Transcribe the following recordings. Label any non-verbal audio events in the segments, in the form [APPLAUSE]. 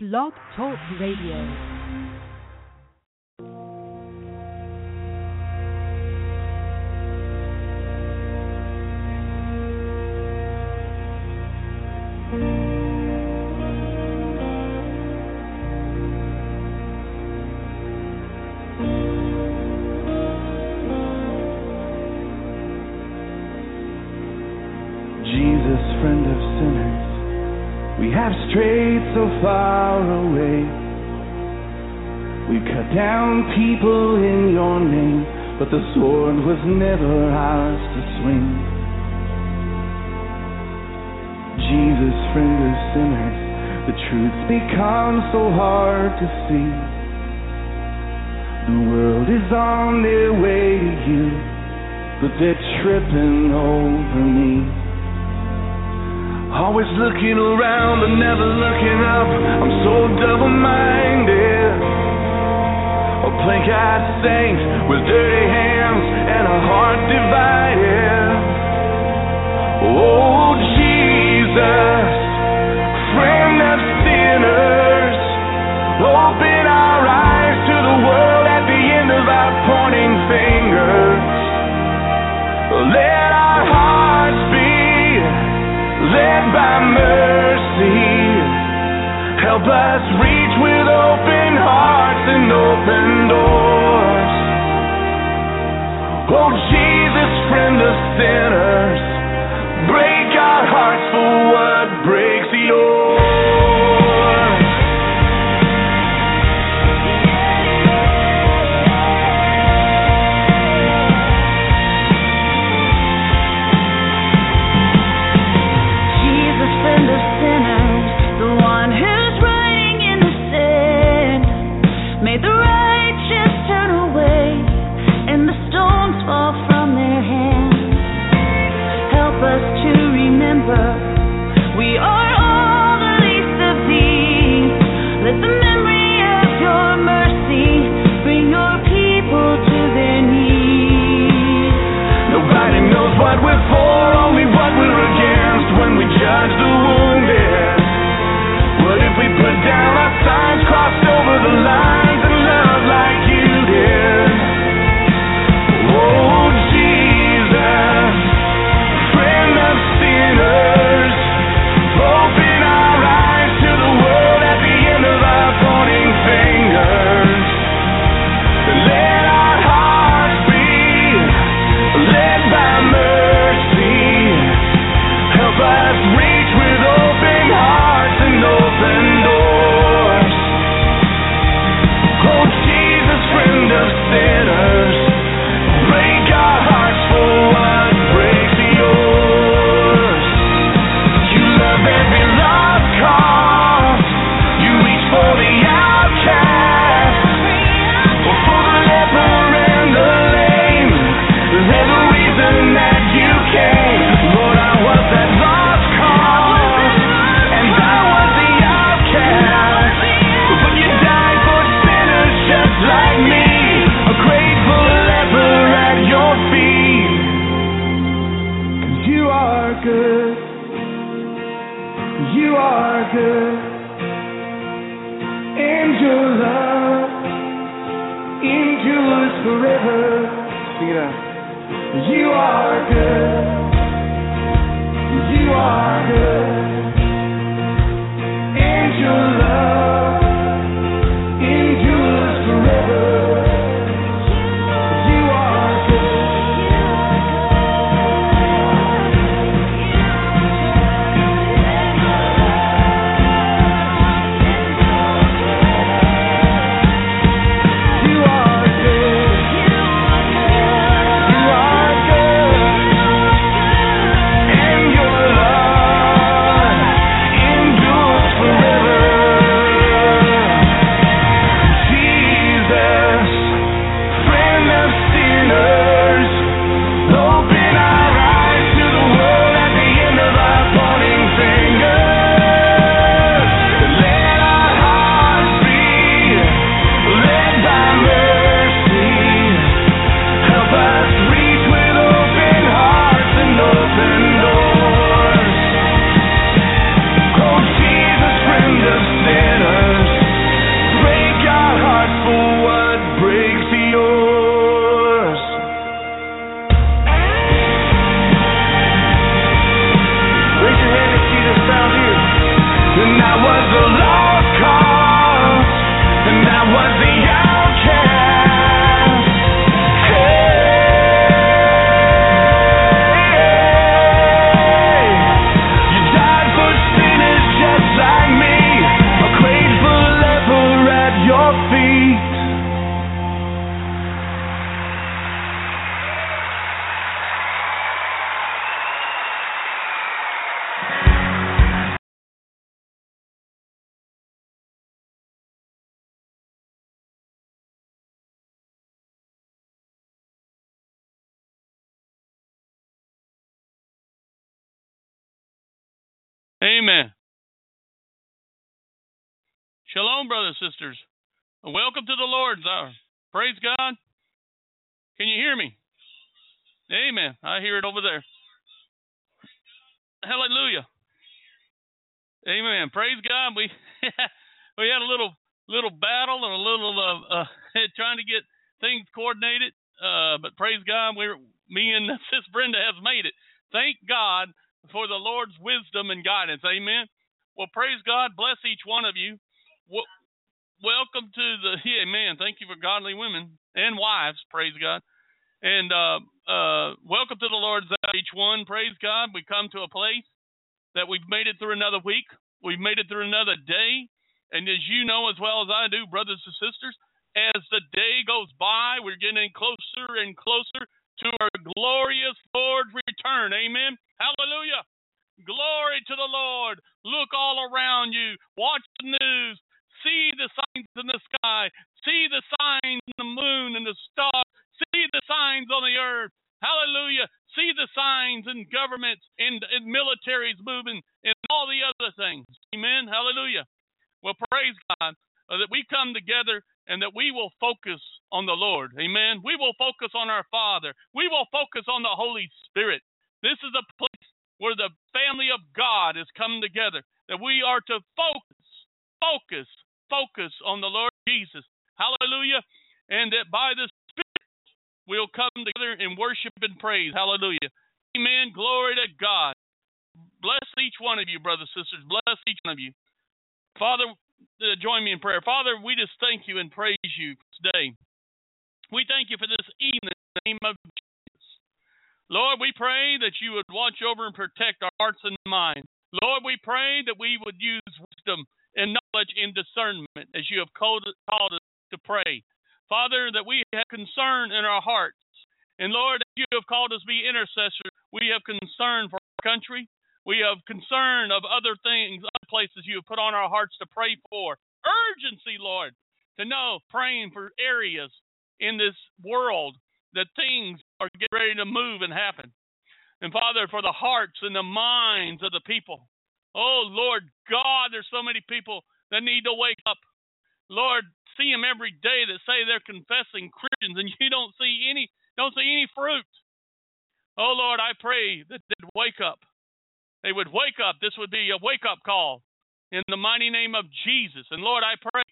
Blog Talk Radio. Jesus, We cut down people in your name, but the sword was never ours to swing. Jesus, friend of sinners, the truth's become so hard to see. The world is on their way to you, but they're tripping over me. Always looking around but never looking up. I'm so double minded. A plank eyed saint with dirty hands and a heart divided. Oh, Jesus, friend of sinners, open our eyes to the world at the end of our pointing fingers. Let our hearts be led by mercy. Help us reach with open hearts and open doors. Oh, Jesus, friend of sinners, break our hearts for what us to remember. We all Amen. Shalom, brothers and sisters. and Welcome to the Lord's hour. Praise God. Can you hear me? Amen. I hear it over there. Hallelujah. Amen. Praise God. We [LAUGHS] we had a little little battle and a little uh, uh [LAUGHS] trying to get things coordinated. Uh, but praise God, we're me and [LAUGHS] Sis Brenda has made it. Thank God for the Lord's wisdom and guidance. Amen. Well, praise God. Bless each one of you. Welcome to the [LAUGHS] Amen. Thank you for godly women and wives. Praise God. And uh, uh, welcome to the Lord's each one. Praise God. We come to a place that we've made it through another week. We've made it through another day. And as you know as well as I do, brothers and sisters, as the day goes by, we're getting closer and closer to our glorious Lord's return. Amen. Hallelujah. Glory to the Lord. Look all around you. Watch the news. See the signs in the sky. See the signs in the moon and the stars. See the signs on the earth. Hallelujah. See the signs in governments and, militaries moving and all the other things. Amen. Hallelujah. Well, praise God uh, that we come together and that we will focus on the Lord. Amen. We will focus on our Father. We will focus on the Holy Spirit. This is a place where the family of God has come together, that we are to focus, focus, focus on the Lord Jesus. Hallelujah. And that by the Spirit we'll come together in worship and praise. Hallelujah. Amen. Glory to God. Bless each one of you, brothers and sisters. Bless each one of you. Father, uh, join me in prayer. Father, we just thank you and praise you today. We thank you for this evening in the name of Jesus. Lord, we pray that you would watch over and protect our hearts and minds. Lord, we pray that we would use wisdom and knowledge and discernment as you have called, us to pray. Father, that we have concern in our hearts. And Lord, you have called us to be intercessors. We have concern for our country. We have concern of other things, other places you have put on our hearts to pray for. Urgency, Lord, to know, praying for areas in this world that things are getting ready to move and happen. And Father, for the hearts and the minds of the people. Oh, Lord God, there's so many people that need to wake up. Lord, see them every day that say they're confessing Christians, and [LAUGHS] you don't see any don't see any fruit. Oh Lord, I pray that they'd wake up. They would wake up. This would be a wake up call in the mighty name of Jesus. And Lord, I pray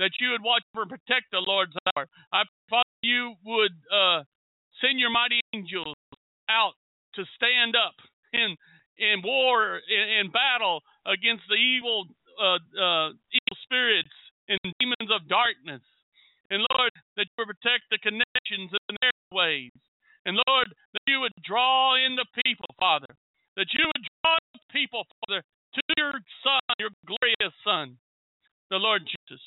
that you would watch and protect the Lord's hour. I thought you would uh, send your mighty angels out to stand up in in war in, in battle against the evil uh, uh, evil spirits and demons of darkness. And Lord, that you would protect the connections and the airways. And Lord, that you would draw in the people, Father. That you would draw the people, Father, to your Son, your glorious Son, the Lord Jesus.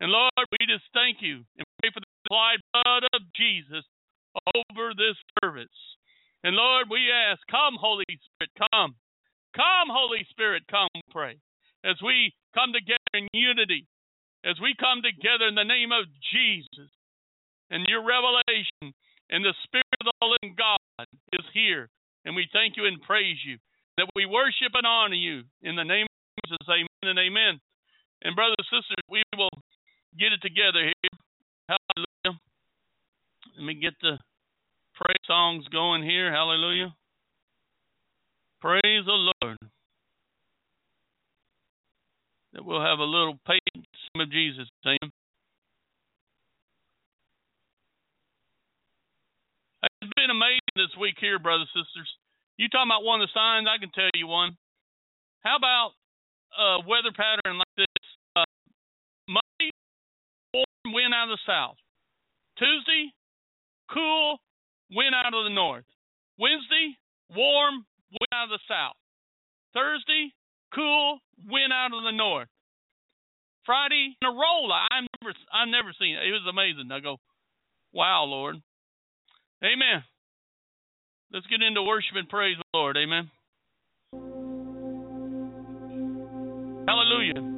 And Lord, we just thank you and pray for the applied blood of Jesus over this service. And Lord, we ask, come, Holy Spirit, come. Come, Holy Spirit, come, pray. As we come together in unity, as we come together in the name of Jesus and your revelation and the Spirit of the living God is here. And we thank you and praise you that we worship and honor you in the name of Jesus. Amen and amen. And brothers and sisters, we will get it together here. Hallelujah. Let me get the praise songs going here. Hallelujah. Praise the Lord. That we'll have a little patience of Jesus. Amen. It's been amazing this week here, brothers and sisters. You talking about one of the signs? I can tell you one. How about a weather pattern like this? Wind out of the south. Tuesday, cool wind out of the north. Wednesday, warm wind out of the south. Thursday, cool wind out of the north. Friday in a roll. I never I've never seen it. It was amazing. I go, wow, Lord. Amen. Let's get into worship and praise the Lord. Amen. Hallelujah.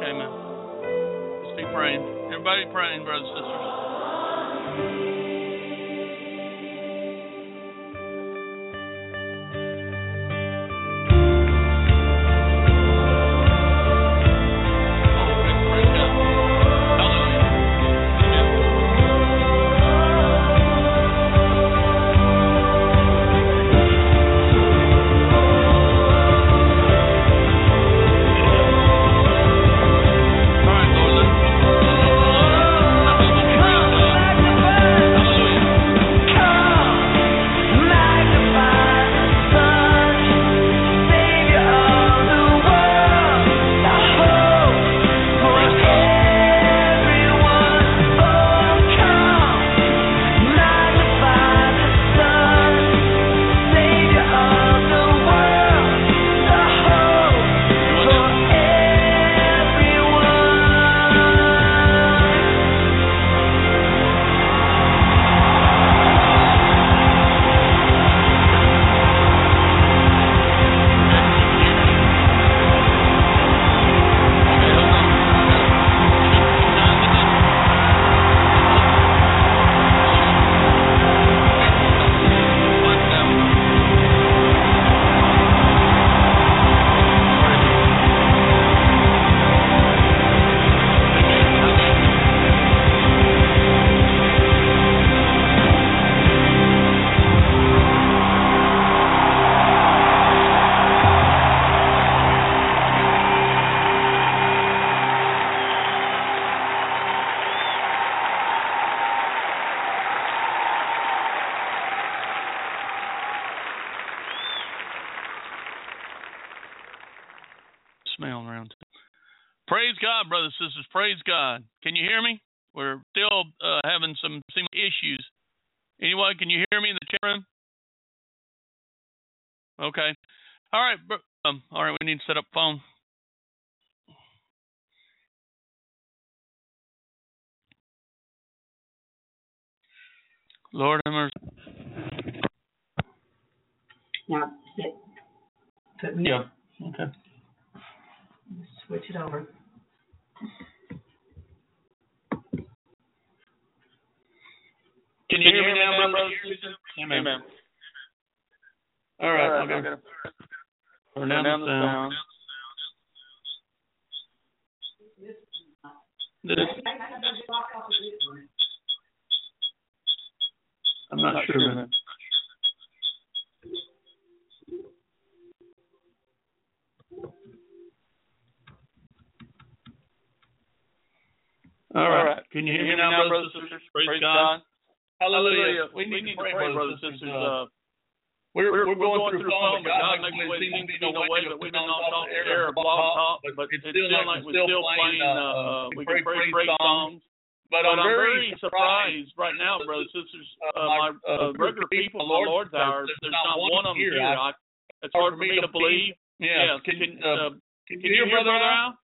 Man. Let's be praying. Everybody praying, brothers and sisters. Brothers and sisters. Praise God. Can you hear me? We're still uh, having some issues. Anyone, can you hear me in the chat room? Okay. All right. Um, all right. We need to set up phone. Lord have mercy. Now, hit, put me, Okay. switch it over. Can you, hear me now, brothers and sisters? Amen. All right. okay. Turn down the sound. This, I'm not sure. Man. All right. Can you hear me now, brothers and sisters? Praise God. Hallelujah. We need to pray, brothers and sisters. Uh, we're, we're, going, through phone, but God makes it seem to be no way that we've been knocked off the air or blog talk, but it's still like we're still playing, uh, we can pray praise songs. But I'm very surprised right now, brothers and sisters, uh, my uh, regular people, my Lord's hour, there's not one of them here. It's hard for me to believe. Yeah. Can, uh, can you hear Brother Al?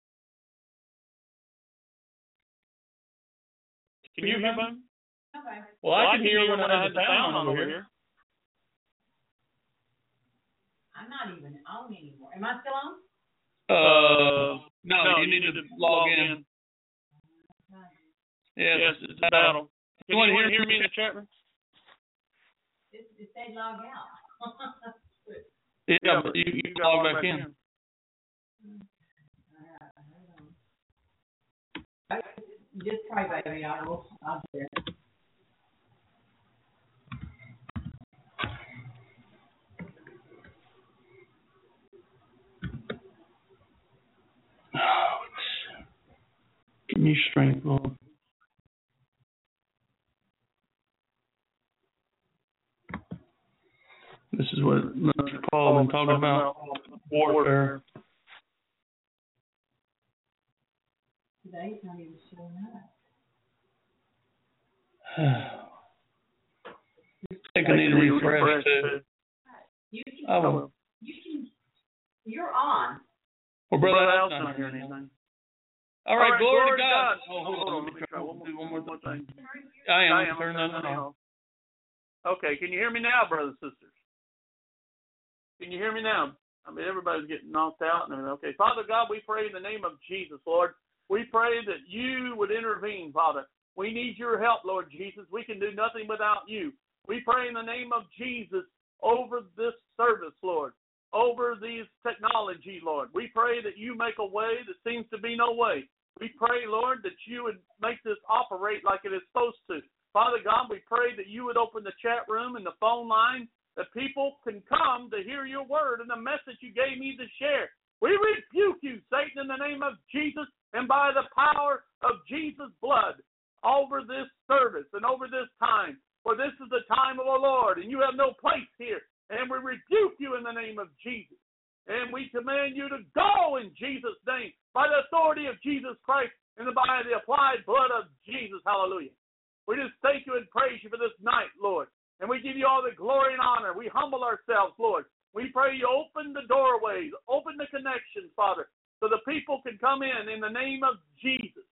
Can you hear me? Okay. Well, I can hear you when I had the sound on over here. I'm not even on anymore. Am I still on? Uh, no, you need to log in. Yes, it's a battle. You want to hear me in the chat room? It, it said log out. Yeah, but you, you can log back in. Just pray, baby. I will, I'll do it. Give me strength, Lord. This is what Mr. Paul been talking about warfare. Today's not even showing up. I [SIGHS] think I need to refresh too. You can, oh, I will. you can, you're on. Well, brother, Al's not hearing anything. All right, glory, to God. Oh, hold on. Let me try one, do one more thing. I am. I am. Turn that on. Okay, can you hear me now, brothers and sisters? Can you hear me now? I mean, everybody's getting knocked out. And everything. okay, Father God, we pray in the name of Jesus, Lord. We pray that you would intervene, Father. We need your help, Lord Jesus. We can do nothing without you. We pray in the name of Jesus over this service, Lord, over these technology, Lord. We pray that you make a way that seems to be no way. We pray, Lord, that you would make this operate like it is supposed to. Father God, we pray that you would open the chat room and the phone line, that people can come to hear your word and the message you gave me to share. We rebuke you, Satan, in the name of Jesus and by the power of Jesus' blood over this service and over this time. For this is the time of the Lord, and you have no place here. And we rebuke you in the name of Jesus. And we command you to go in Jesus' name by the authority of Jesus Christ and by the applied blood of Jesus. Hallelujah. We just thank you and praise you for this night, Lord. And we give you all the glory and honor. We humble ourselves, Lord. We pray you open the doorways, open the connections, Father, so the people can come in in the name of Jesus.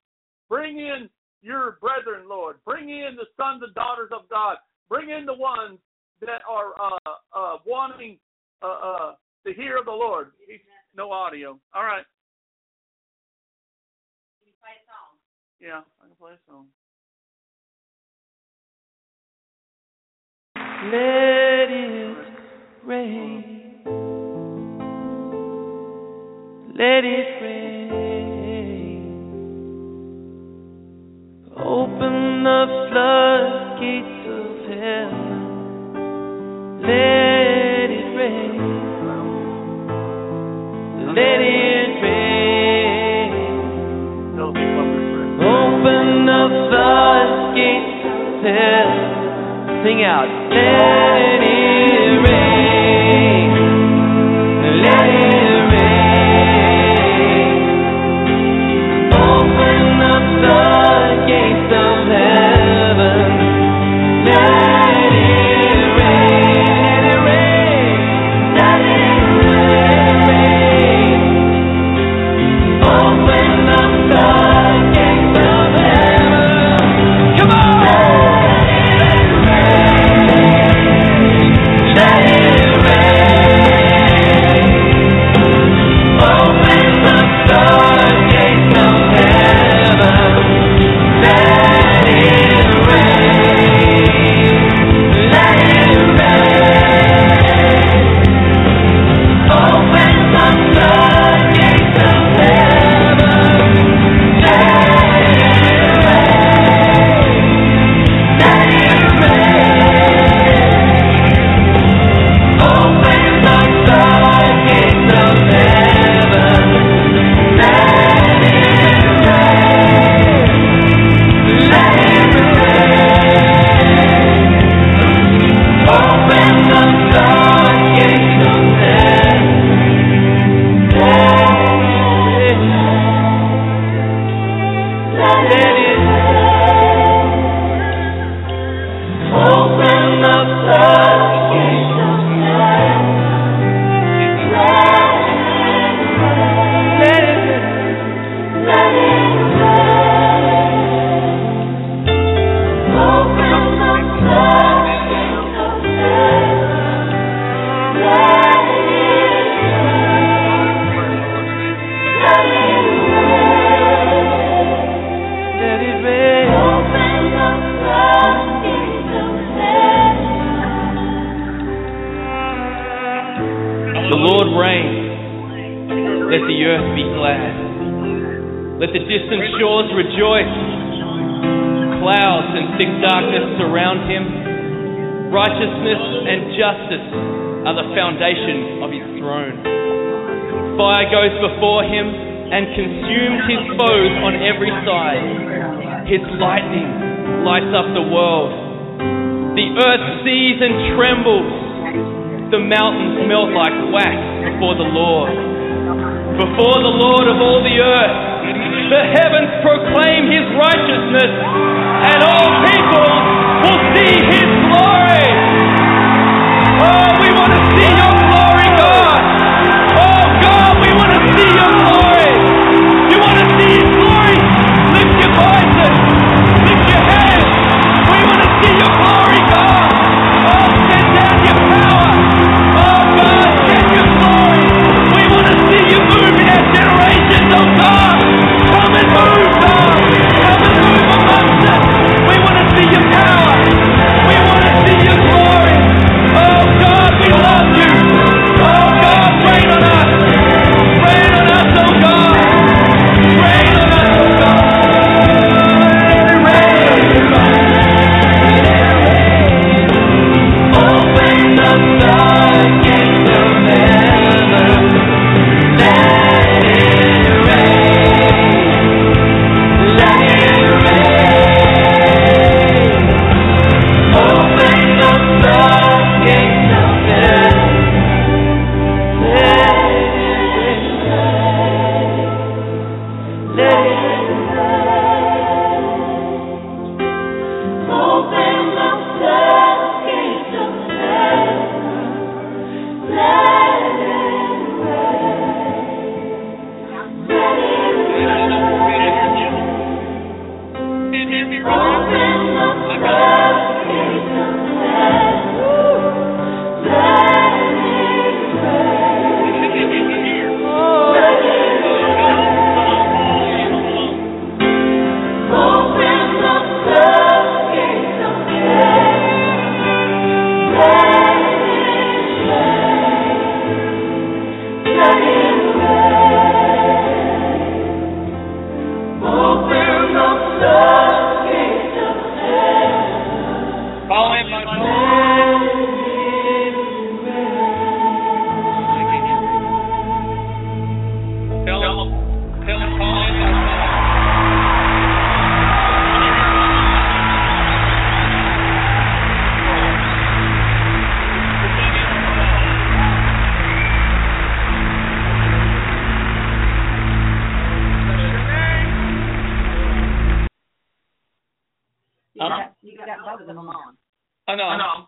Bring in your brethren, Lord. Bring in the sons and daughters of God. Bring in the ones that are uh, uh, wanting uh, uh, to hear of the Lord. No audio. All right. Can you play a song? Yeah, I can play a song. Let it rain. Let it rain. Open the floodgates of heaven. Let it rain. Let it rain. They'll be public Open the floodgates of heaven. Sing out. Let foundation of his throne. Fire goes before him and consumes his foes on every side. His lightning lights up the world. The earth sees and trembles. The mountains melt like wax before the Lord before the Lord of all the earth. The heavens proclaim his righteousness, and all people will see his glory. Oh, Let them. I know. I know.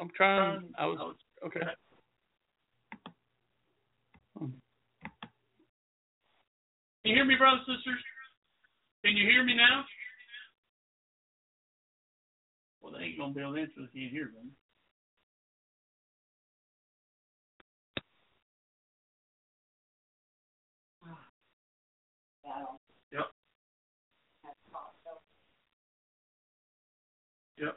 I'm trying. I was oh, okay. Can you hear me, brothers and sisters? Can you hear me now? Well, they ain't gonna be able to answer if you can't hear them. [SIGHS] Yep. Yep. Uh,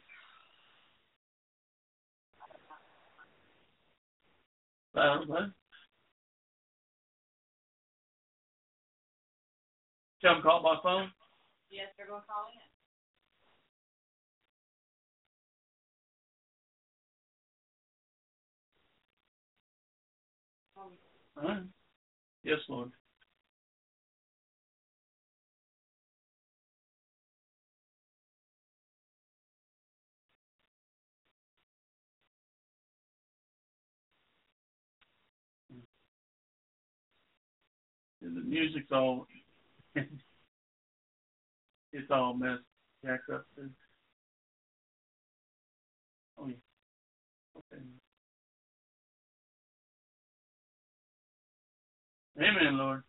what? Tell them call by phone. Yes, they're gonna call in. All right. Yes, Lord. And the music's all [LAUGHS] it's all messed jacked up. Oh yeah. Okay. Amen, Lord.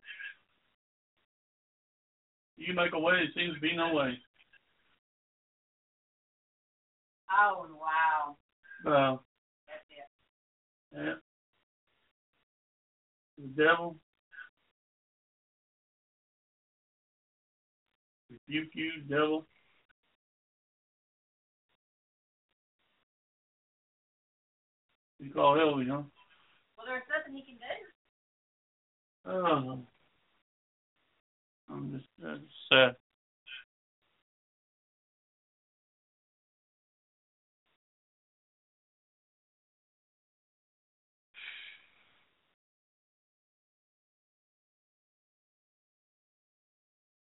You make a way, it seems to be no way. Oh, wow. Uh, That's it. yeah. The devil. You, devil. You call Ellie, huh? Well, there's nothing he can do. Oh. I'm just that's sad.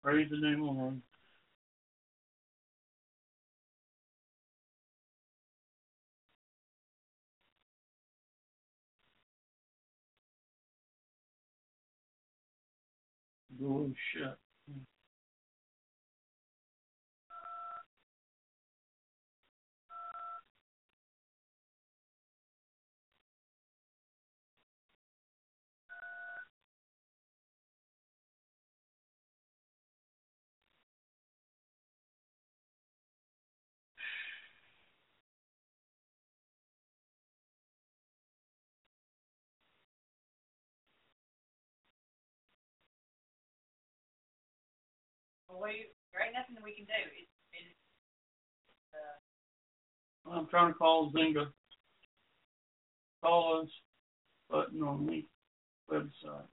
Praise the name of the Lord. Oh, Door shut. Nothing we can do. It's, it's, uh, I'm trying to call Zynga. Call us button on the website.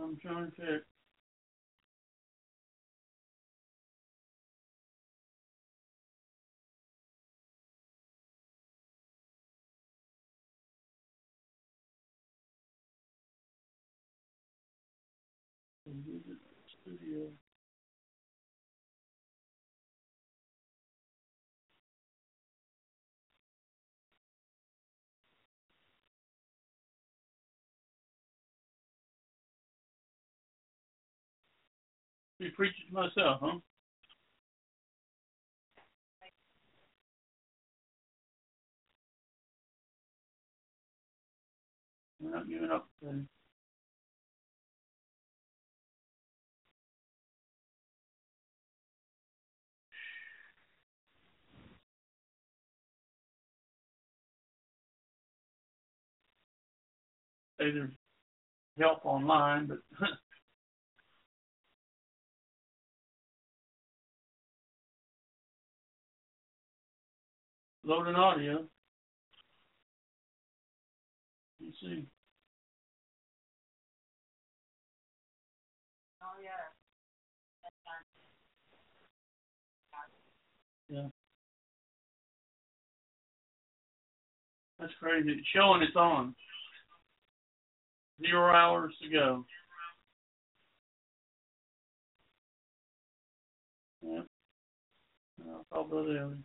I'm trying to check. Be preaching to myself, huh? I'm not giving up. There's help online, but [LAUGHS] loading audio. Let's see. oh, yeah. That's. Yeah. That's crazy. It's showing it's on. Zero hours to go. Yeah. I'll call Brother Ellie.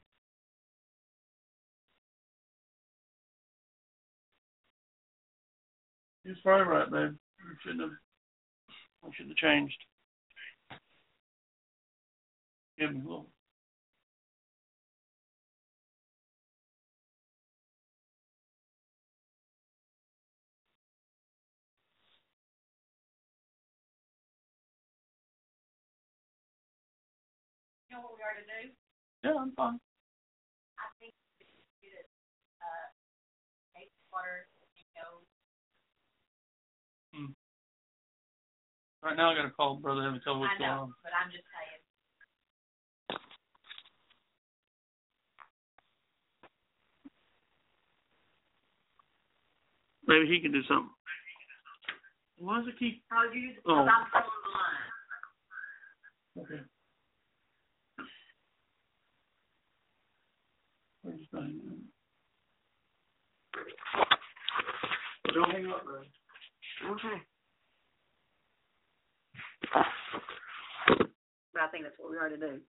He probably right, babe. We shouldn't have. I shouldn't have changed. Give me a little. You know what we are to do? Yeah, I'm fine. I think we should get it, uh, take water, you know, Right now, I got to call Brother and tell him what's I going know, on. but I'm just saying. Maybe he can do something. Why does it keep? Oh, you, because Oh. I'm still on the line. Okay. Where's the? Don't hang up, bro. Okay. But I think that's what we are to do.